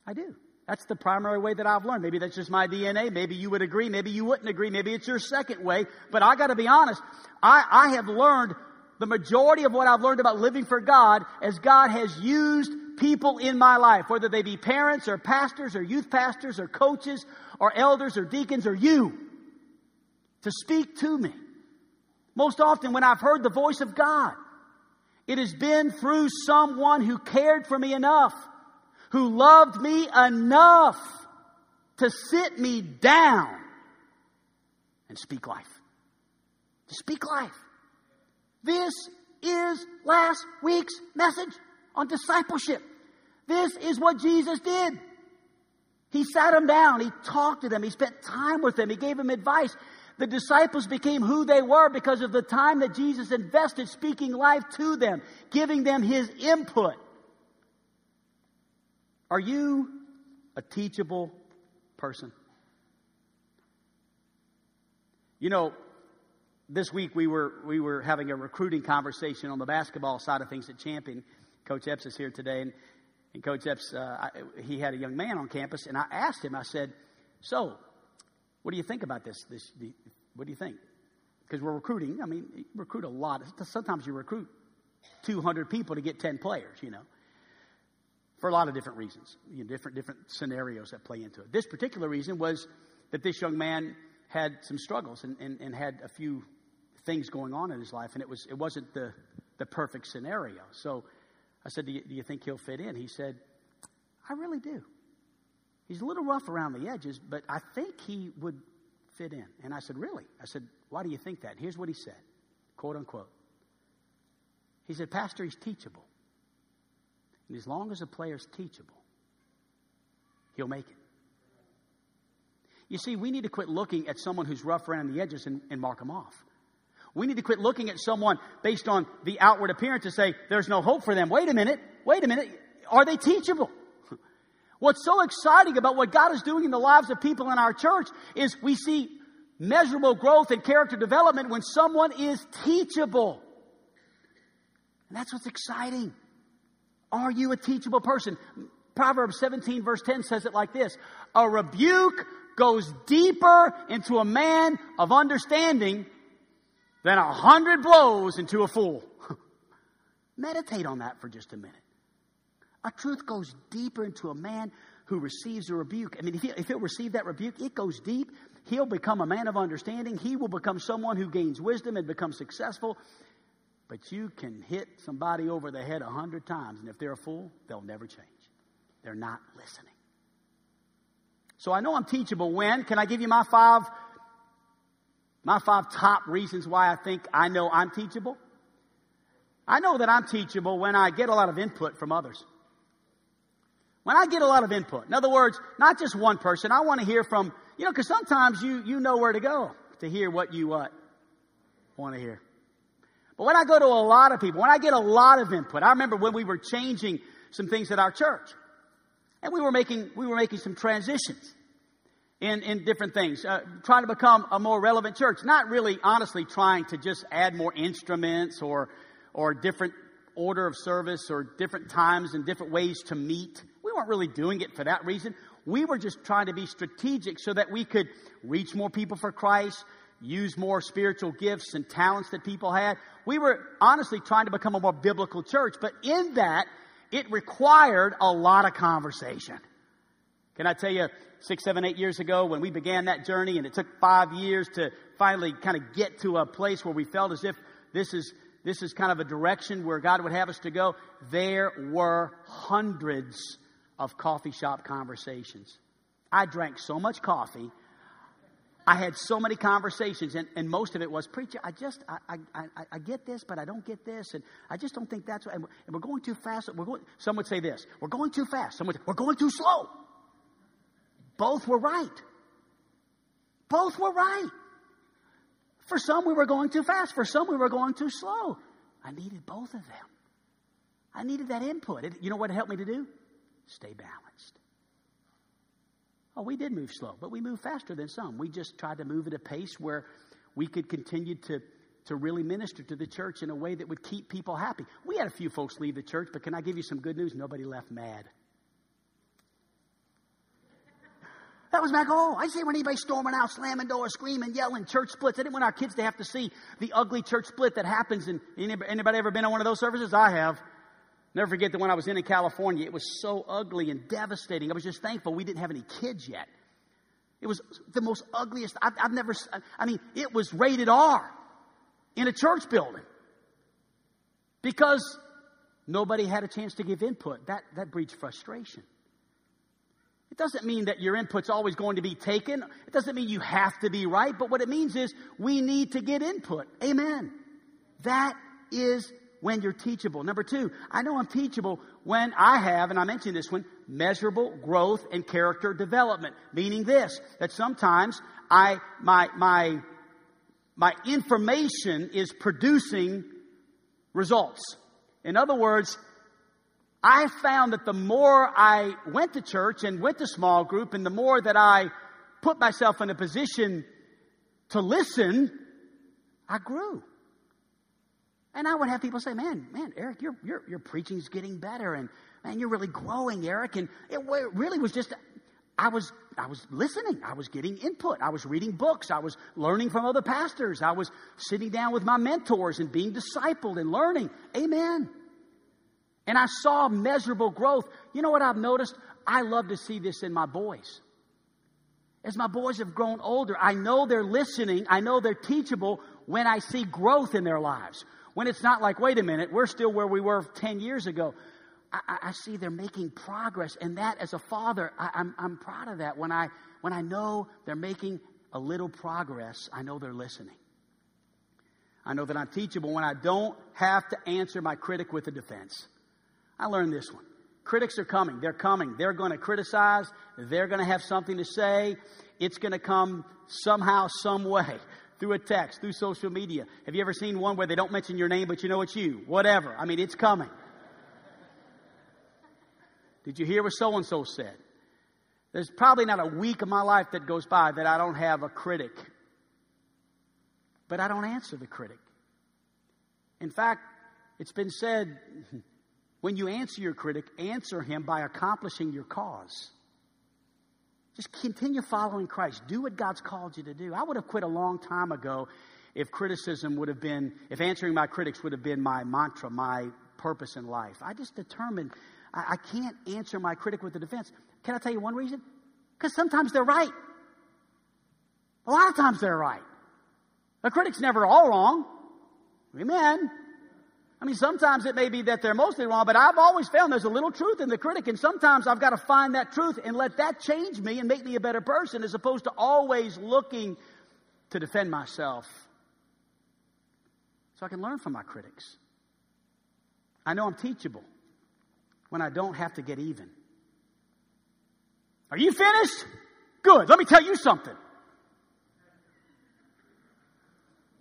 I do. That's the primary way that I've learned. Maybe that's just my DNA. Maybe you would agree. Maybe you wouldn't agree. Maybe it's your second way. But I got to be honest. I, I have learned the majority of what I've learned about living for God as God has used people in my life, whether they be parents or pastors or youth pastors or coaches or elders or deacons or you to speak to me. Most often, when I've heard the voice of God, it has been through someone who cared for me enough, who loved me enough to sit me down and speak life. To speak life. This is last week's message on discipleship. This is what Jesus did. He sat them down. He talked to them. He spent time with them. He gave them advice. The disciples became who they were because of the time that Jesus invested speaking life to them, giving them his input. Are you a teachable person? You know, this week we were we were having a recruiting conversation on the basketball side of things at Champion. Coach Epps is here today, and, and Coach Epps uh, I, he had a young man on campus, and I asked him. I said, "So, what do you think about this? this what do you think? Because we're recruiting. I mean, recruit a lot. Sometimes you recruit 200 people to get 10 players, you know, for a lot of different reasons, you know, different, different scenarios that play into it. This particular reason was that this young man had some struggles and, and, and had a few things going on in his life, and it, was, it wasn't the, the perfect scenario. So I said, do you, do you think he'll fit in? He said, I really do. He's a little rough around the edges, but I think he would fit in. And I said, Really? I said, Why do you think that? Here's what he said, quote unquote. He said, Pastor, he's teachable. And as long as a player's teachable, he'll make it. You see, we need to quit looking at someone who's rough around the edges and, and mark them off. We need to quit looking at someone based on the outward appearance and say, there's no hope for them. Wait a minute. Wait a minute. Are they teachable? What's so exciting about what God is doing in the lives of people in our church is we see measurable growth and character development when someone is teachable. And that's what's exciting. Are you a teachable person? Proverbs 17, verse 10 says it like this A rebuke goes deeper into a man of understanding than a hundred blows into a fool. Meditate on that for just a minute. A truth goes deeper into a man who receives a rebuke. I mean, if, he, if he'll receive that rebuke, it goes deep. He'll become a man of understanding. He will become someone who gains wisdom and becomes successful. But you can hit somebody over the head a hundred times, and if they're a fool, they'll never change. They're not listening. So I know I'm teachable when. Can I give you my five my five top reasons why I think I know I'm teachable? I know that I'm teachable when I get a lot of input from others. When I get a lot of input. In other words, not just one person. I want to hear from, you know, because sometimes you, you know where to go to hear what you want to hear. But when I go to a lot of people, when I get a lot of input, I remember when we were changing some things at our church. And we were making, we were making some transitions in, in different things, uh, trying to become a more relevant church. Not really, honestly, trying to just add more instruments or, or different order of service or different times and different ways to meet. We weren't really doing it for that reason. We were just trying to be strategic so that we could reach more people for Christ, use more spiritual gifts and talents that people had. We were honestly trying to become a more biblical church, but in that, it required a lot of conversation. Can I tell you, six, seven, eight years ago when we began that journey, and it took five years to finally kind of get to a place where we felt as if this is this is kind of a direction where God would have us to go. There were hundreds of coffee shop conversations. I drank so much coffee. I had so many conversations, and, and most of it was, Preacher, I just, I, I, I, get this, but I don't get this, and I just don't think that's, and we're, and we're going too fast. We're going, some would say this, we're going too fast. Some would say, we're going too slow. Both were right. Both were right. For some, we were going too fast. For some, we were going too slow. I needed both of them. I needed that input. It, you know what it helped me to do? Stay balanced. Oh, we did move slow, but we moved faster than some. We just tried to move at a pace where we could continue to, to really minister to the church in a way that would keep people happy. We had a few folks leave the church, but can I give you some good news? Nobody left mad. That was my goal. I see when anybody storming out, slamming doors, screaming, yelling, church splits. I didn't want our kids to have to see the ugly church split that happens. And anybody ever been on one of those services? I have. Never forget that when I was in in California, it was so ugly and devastating. I was just thankful we didn't have any kids yet. It was the most ugliest. I've, I've never. I mean, it was rated R in a church building because nobody had a chance to give input. That that breeds frustration. It doesn't mean that your input's always going to be taken. It doesn't mean you have to be right, but what it means is we need to get input. Amen. That is when you're teachable. Number two, I know I'm teachable when I have, and I mentioned this one, measurable growth and character development. Meaning this, that sometimes I, my, my, my information is producing results. In other words, I found that the more I went to church and went to small group, and the more that I put myself in a position to listen, I grew. And I would have people say, "Man, man, Eric, your your your preaching's getting better, and man, you're really growing, Eric." And it really was just I was I was listening. I was getting input. I was reading books. I was learning from other pastors. I was sitting down with my mentors and being discipled and learning. Amen. And I saw measurable growth. You know what I've noticed? I love to see this in my boys. As my boys have grown older, I know they're listening. I know they're teachable when I see growth in their lives. When it's not like, wait a minute, we're still where we were 10 years ago. I, I see they're making progress. And that, as a father, I, I'm, I'm proud of that. When I, when I know they're making a little progress, I know they're listening. I know that I'm teachable when I don't have to answer my critic with a defense. I learned this one. Critics are coming. They're coming. They're going to criticize. They're going to have something to say. It's going to come somehow, some way, through a text, through social media. Have you ever seen one where they don't mention your name, but you know it's you? Whatever. I mean, it's coming. Did you hear what so and so said? There's probably not a week of my life that goes by that I don't have a critic. But I don't answer the critic. In fact, it's been said when you answer your critic, answer him by accomplishing your cause. Just continue following Christ. Do what God's called you to do. I would have quit a long time ago if criticism would have been, if answering my critics would have been my mantra, my purpose in life. I just determined I, I can't answer my critic with a defense. Can I tell you one reason? Because sometimes they're right. A lot of times they're right. The critic's never all wrong. Amen. I mean, sometimes it may be that they're mostly wrong, but I've always found there's a little truth in the critic, and sometimes I've got to find that truth and let that change me and make me a better person as opposed to always looking to defend myself. So I can learn from my critics. I know I'm teachable when I don't have to get even. Are you finished? Good. Let me tell you something.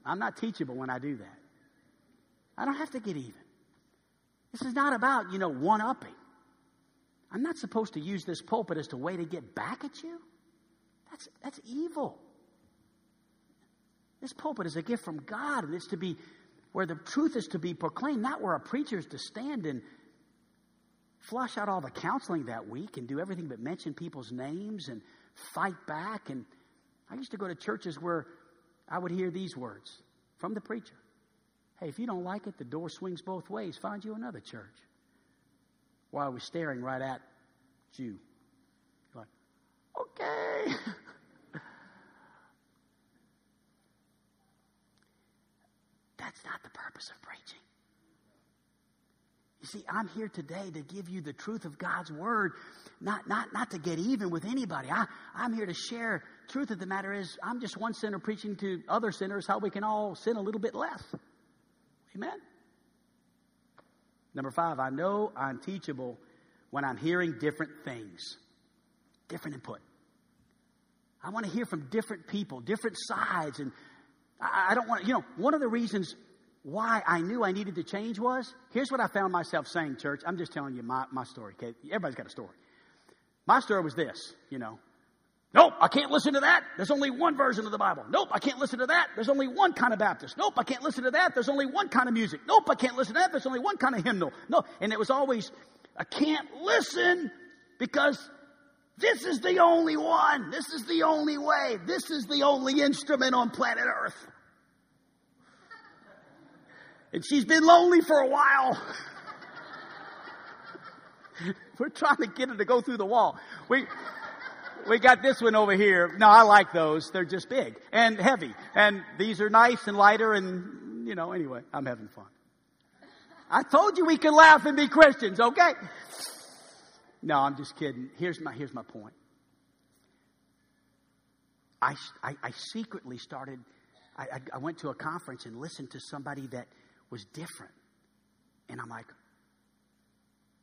I'm not teachable when I do that. I don't have to get even. This is not about, you know, one upping. I'm not supposed to use this pulpit as a way to get back at you. That's, that's evil. This pulpit is a gift from God, and it's to be where the truth is to be proclaimed, not where a preacher is to stand and flush out all the counseling that week and do everything but mention people's names and fight back. And I used to go to churches where I would hear these words from the preacher Hey, if you don't like it, the door swings both ways. Find you another church. While I was staring right at you. You're Like, okay. That's not the purpose of preaching. You see, I'm here today to give you the truth of God's word, not, not, not to get even with anybody. I, I'm here to share. Truth of the matter is, I'm just one sinner preaching to other sinners how we can all sin a little bit less. Amen? Number five, I know I'm teachable when I'm hearing different things, different input. I want to hear from different people, different sides. And I, don't want to, you know, one of the reasons why I knew I needed to change was here's what I found myself saying, church. I'm just telling you my, my story, okay? Everybody's got a story. My story was this, you know. Nope, I can't listen to that. There's only one version of the Bible. Nope, I can't listen to that. There's only one kind of Baptist. Nope, I can't listen to that. There's only one kind of music. Nope, I can't listen to that. There's only one kind of hymnal. No, and it was always, I can't listen because this is the only one. This is the only way. This is the only instrument on planet Earth. And she's been lonely for a while. We're trying to get her to go through the wall. We, we got this one over here. No, I like those. They're just big and heavy. And these are nice and lighter and, you know, anyway, I'm having fun. I told you we can laugh and be Christians, okay? No, I'm just kidding. Here's my, here's my point. I, I, I secretly started, I, I went to a conference and listened to somebody that was different. And I'm like,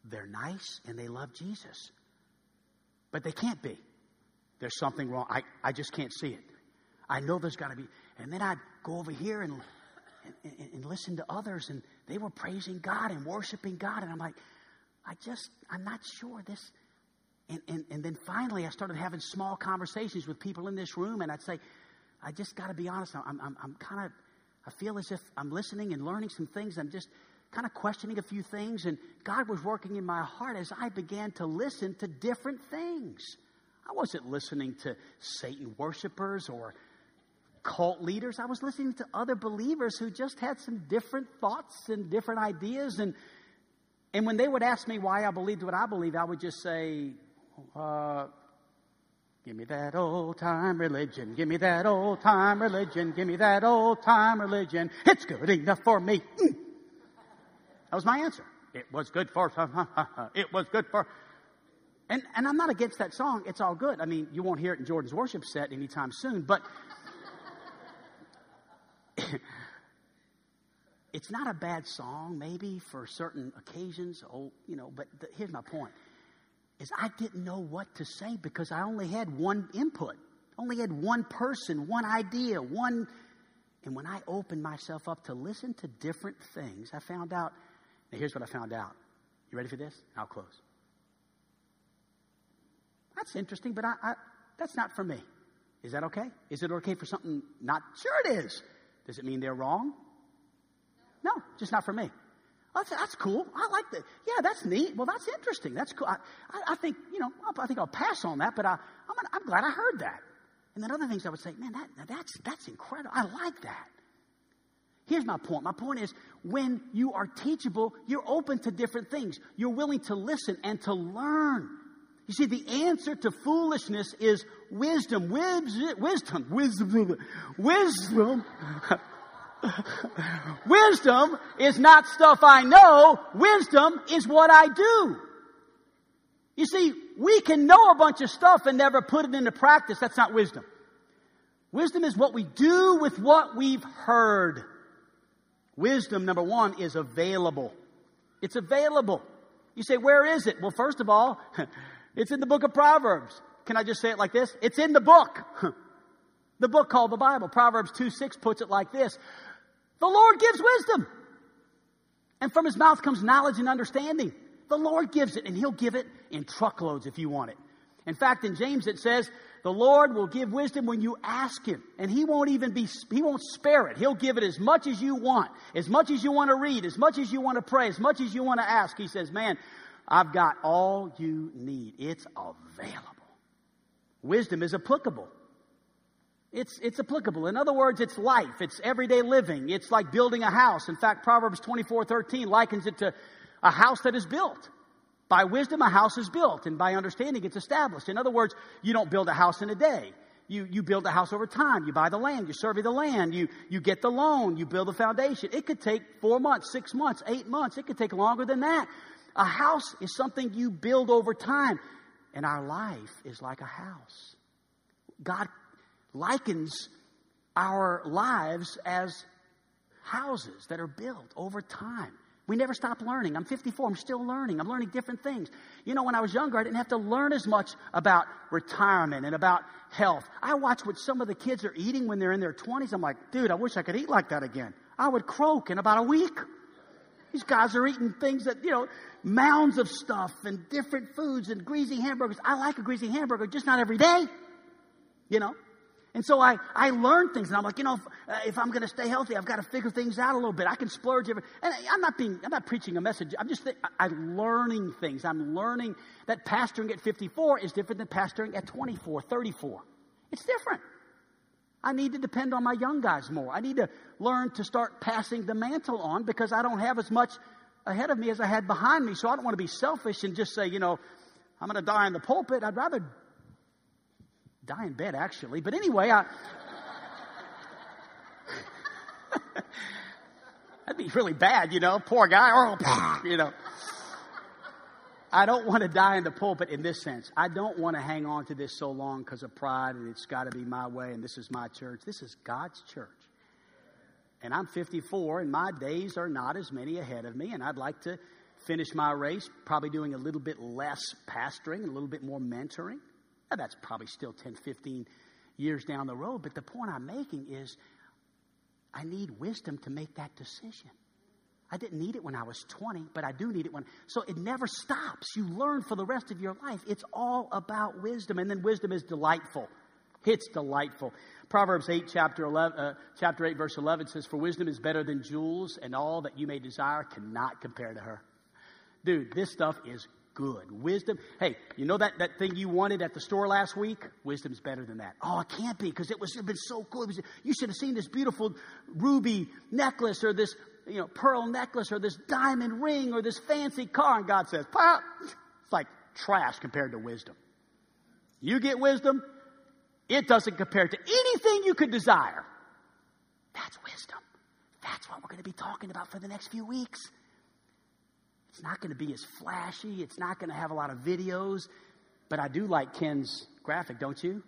they're nice and they love Jesus. But they can't be. There's something wrong. I, I just can't see it. I know there's got to be. And then I'd go over here and, and, and, listen to others, and they were praising God and worshiping God. And I'm like, I just, I'm not sure this. And, and, and then finally, I started having small conversations with people in this room, and I'd say, I just got to be honest. I'm, I'm, I'm kind of, I feel as if I'm listening and learning some things. I'm just kind of questioning a few things, and God was working in my heart as I began to listen to different things. I wasn't listening to Satan worshipers or cult leaders. I was listening to other believers who just had some different thoughts and different ideas. And, and when they would ask me why I believed what I believe, I would just say, uh, Give me that old time religion. Give me that old time religion. Give me that old time religion. It's good enough for me. Mm. That was my answer. It was good for, it was good for. And, and I'm not against that song. It's all good. I mean, you won't hear it in Jordan's worship set anytime soon, but it's not a bad song, maybe for certain occasions. Oh, you know, but the, here's my point is I didn't know what to say because I only had one input, only had one person, one idea, one. And when I opened myself up to listen to different things, I found out. Now, here's what I found out. You ready for this? I'll close. That's interesting, but I, I, that's not for me. Is that okay? Is it okay for something not? Sure, it is. Does it mean they're wrong? No, just not for me. Oh, that's, that's cool. I like that. Yeah, that's neat. Well, that's interesting. That's cool. I, I, I think, you know, I think I'll pass on that, but I, I'm, I'm glad I heard that. And then other things I would say, man, that, that's, that's incredible. I like that. Here's my point. My point is when you are teachable, you're open to different things. You're willing to listen and to learn. You see, the answer to foolishness is wisdom. Wisdom. Wisdom. Wisdom. wisdom is not stuff I know. Wisdom is what I do. You see, we can know a bunch of stuff and never put it into practice. That's not wisdom. Wisdom is what we do with what we've heard. Wisdom, number one, is available. It's available. You say, where is it? Well, first of all, it's in the book of Proverbs. Can I just say it like this? It's in the book. the book called the Bible. Proverbs 2 6 puts it like this the Lord gives wisdom. And from his mouth comes knowledge and understanding. The Lord gives it, and he'll give it in truckloads if you want it. In fact, in James it says, the Lord will give wisdom when you ask him, and he won't even be, he won't spare it. He'll give it as much as you want, as much as you want to read, as much as you want to pray, as much as you want to ask. He says, man, I've got all you need. It's available. Wisdom is applicable. It's, it's applicable. In other words, it's life. It's everyday living. It's like building a house. In fact, Proverbs 24, 13 likens it to a house that is built. By wisdom, a house is built, and by understanding, it's established. In other words, you don't build a house in a day. You, you build a house over time. You buy the land. You survey the land. You, you get the loan. You build the foundation. It could take four months, six months, eight months. It could take longer than that. A house is something you build over time. And our life is like a house. God likens our lives as houses that are built over time. We never stop learning. I'm 54. I'm still learning. I'm learning different things. You know, when I was younger, I didn't have to learn as much about retirement and about health. I watch what some of the kids are eating when they're in their 20s. I'm like, dude, I wish I could eat like that again. I would croak in about a week. These guys are eating things that, you know, mounds of stuff and different foods and greasy hamburgers. I like a greasy hamburger, just not every day. You know? And so I, I learned things, and I'm like, you know, if, uh, if I'm going to stay healthy, I've got to figure things out a little bit. I can splurge. Every, and I'm not being, I'm not preaching a message. I'm just, th- I'm learning things. I'm learning that pastoring at 54 is different than pastoring at 24, 34. It's different. I need to depend on my young guys more. I need to learn to start passing the mantle on because I don't have as much ahead of me as I had behind me. So I don't want to be selfish and just say, you know, I'm going to die in the pulpit. I'd rather die in bed, actually. But anyway, I. That'd be really bad, you know. Poor guy. Oh, you know. I don't want to die in the pulpit in this sense. I don't want to hang on to this so long because of pride and it's got to be my way and this is my church. This is God's church. And I'm 54 and my days are not as many ahead of me and I'd like to finish my race probably doing a little bit less pastoring and a little bit more mentoring. Now, that's probably still 10, 15 years down the road, but the point I'm making is I need wisdom to make that decision. I didn't need it when I was 20, but I do need it when. So it never stops. You learn for the rest of your life. It's all about wisdom. And then wisdom is delightful. It's delightful. Proverbs 8, chapter, 11, uh, chapter 8, verse 11 says, For wisdom is better than jewels, and all that you may desire cannot compare to her. Dude, this stuff is good. Wisdom, hey, you know that, that thing you wanted at the store last week? Wisdom's better than that. Oh, it can't be because it was it been so cool. You should have seen this beautiful ruby necklace or this you know pearl necklace or this diamond ring or this fancy car. And God says, Pop! It's like trash compared to wisdom. You get wisdom, it doesn't compare to anything you could desire. That's wisdom. That's what we're going to be talking about for the next few weeks. It's not going to be as flashy, it's not going to have a lot of videos, but I do like Ken's graphic, don't you?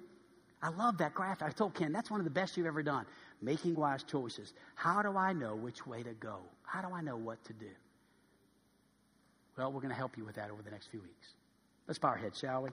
I love that graphic. I told Ken, that's one of the best you've ever done. Making wise choices. How do I know which way to go? How do I know what to do? Well, we're going to help you with that over the next few weeks. Let's bow our heads, shall we?